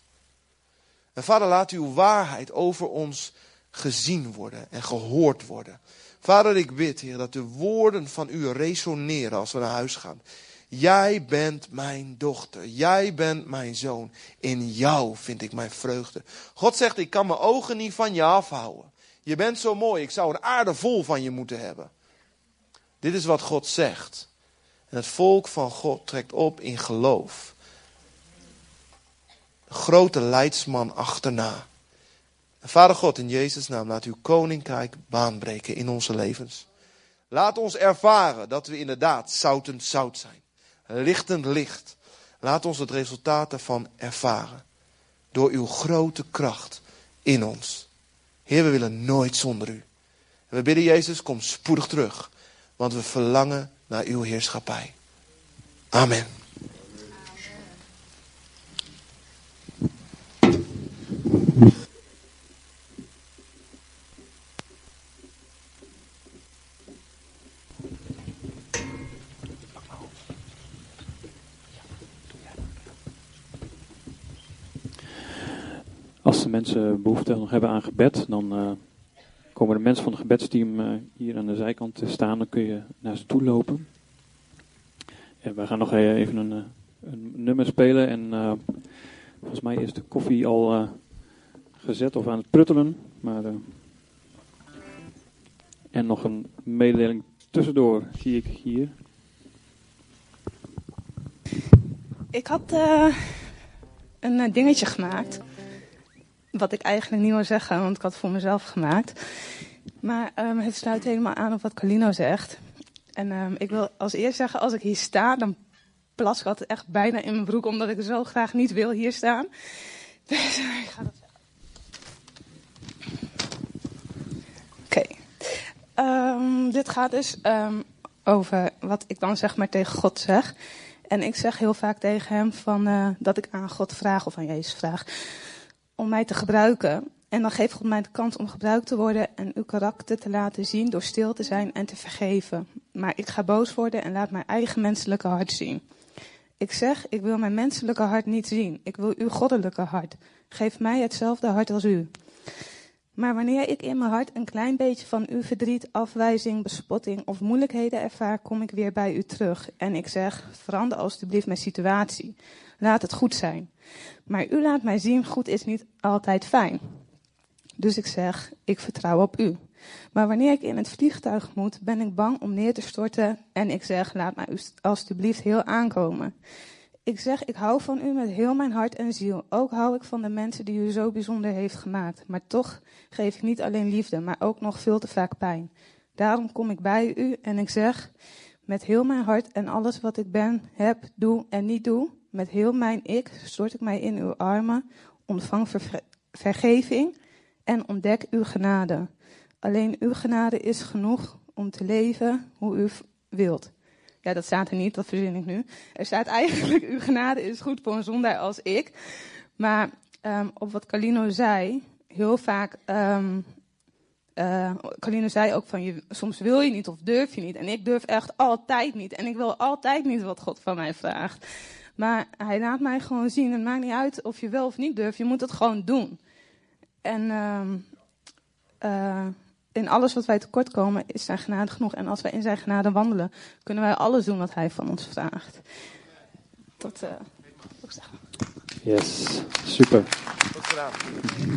En vader, laat uw waarheid over ons gezien worden en gehoord worden. Vader, ik bid, Heer, dat de woorden van u resoneren als we naar huis gaan. Jij bent mijn dochter. Jij bent mijn zoon. In jou vind ik mijn vreugde. God zegt, ik kan mijn ogen niet van je afhouden. Je bent zo mooi. Ik zou een aarde vol van je moeten hebben. Dit is wat God zegt. En het volk van God trekt op in geloof. Grote leidsman achterna. Vader God, in Jezus' naam, laat uw koninkrijk baanbreken in onze levens. Laat ons ervaren dat we inderdaad zoutend zout zijn. Lichtend licht. Laat ons het resultaat daarvan ervaren. Door uw grote kracht in ons. Heer, we willen nooit zonder u. En we bidden Jezus, kom spoedig terug. Want we verlangen naar uw heerschappij. Amen. Als de mensen behoefte nog hebben aan gebed, dan uh, komen de mensen van het gebedsteam uh, hier aan de zijkant te staan. Dan kun je naar ze toe lopen. En we gaan nog even een, eh, een nummer spelen. En volgens mij is de koffie al gezet of aan het pruttelen. Maar, en nog een mededeling tussendoor zie ik hier. Ik had een dingetje gemaakt. Wat ik eigenlijk niet wil zeggen, want ik had het voor mezelf gemaakt. Maar um, het sluit helemaal aan op wat Colino zegt. En um, ik wil als eerst zeggen, als ik hier sta, dan plas ik altijd echt bijna in mijn broek, omdat ik zo graag niet wil hier staan. Dus ik ga dat. Oké. Um, dit gaat dus over wat ik dan zeg maar tegen God zeg. En ik zeg heel vaak tegen hem van, uh, dat ik aan God vraag of aan Jezus vraag om mij te gebruiken. En dan geeft God mij de kans om gebruikt te worden en uw karakter te laten zien door stil te zijn en te vergeven. Maar ik ga boos worden en laat mijn eigen menselijke hart zien. Ik zeg, ik wil mijn menselijke hart niet zien. Ik wil uw goddelijke hart. Geef mij hetzelfde hart als u. Maar wanneer ik in mijn hart een klein beetje van uw verdriet, afwijzing, bespotting of moeilijkheden ervaar, kom ik weer bij u terug. En ik zeg, verander alstublieft mijn situatie. Laat het goed zijn. Maar u laat mij zien, goed is niet altijd fijn. Dus ik zeg, ik vertrouw op u. Maar wanneer ik in het vliegtuig moet, ben ik bang om neer te storten en ik zeg, laat mij alstublieft heel aankomen. Ik zeg, ik hou van u met heel mijn hart en ziel. Ook hou ik van de mensen die u zo bijzonder heeft gemaakt. Maar toch geef ik niet alleen liefde, maar ook nog veel te vaak pijn. Daarom kom ik bij u en ik zeg, met heel mijn hart en alles wat ik ben, heb, doe en niet doe, met heel mijn ik stort ik mij in uw armen, ontvang vergeving en ontdek uw genade. Alleen uw genade is genoeg om te leven hoe u wilt. Ja, dat staat er niet, dat verzin ik nu. Er staat eigenlijk, uw genade is goed voor een zondaar als ik. Maar um, op wat Calino zei, heel vaak, um, zei ook van, je, soms wil je niet of durf je niet. En ik durf echt altijd niet. En ik wil altijd niet wat God van mij vraagt. Maar hij laat mij gewoon zien, het maakt niet uit of je wel of niet durft, je moet het gewoon doen. En uh, uh, in alles wat wij tekort komen, is zijn genade genoeg. En als wij in zijn genade wandelen, kunnen wij alles doen wat hij van ons vraagt. Dat uh. Yes, super.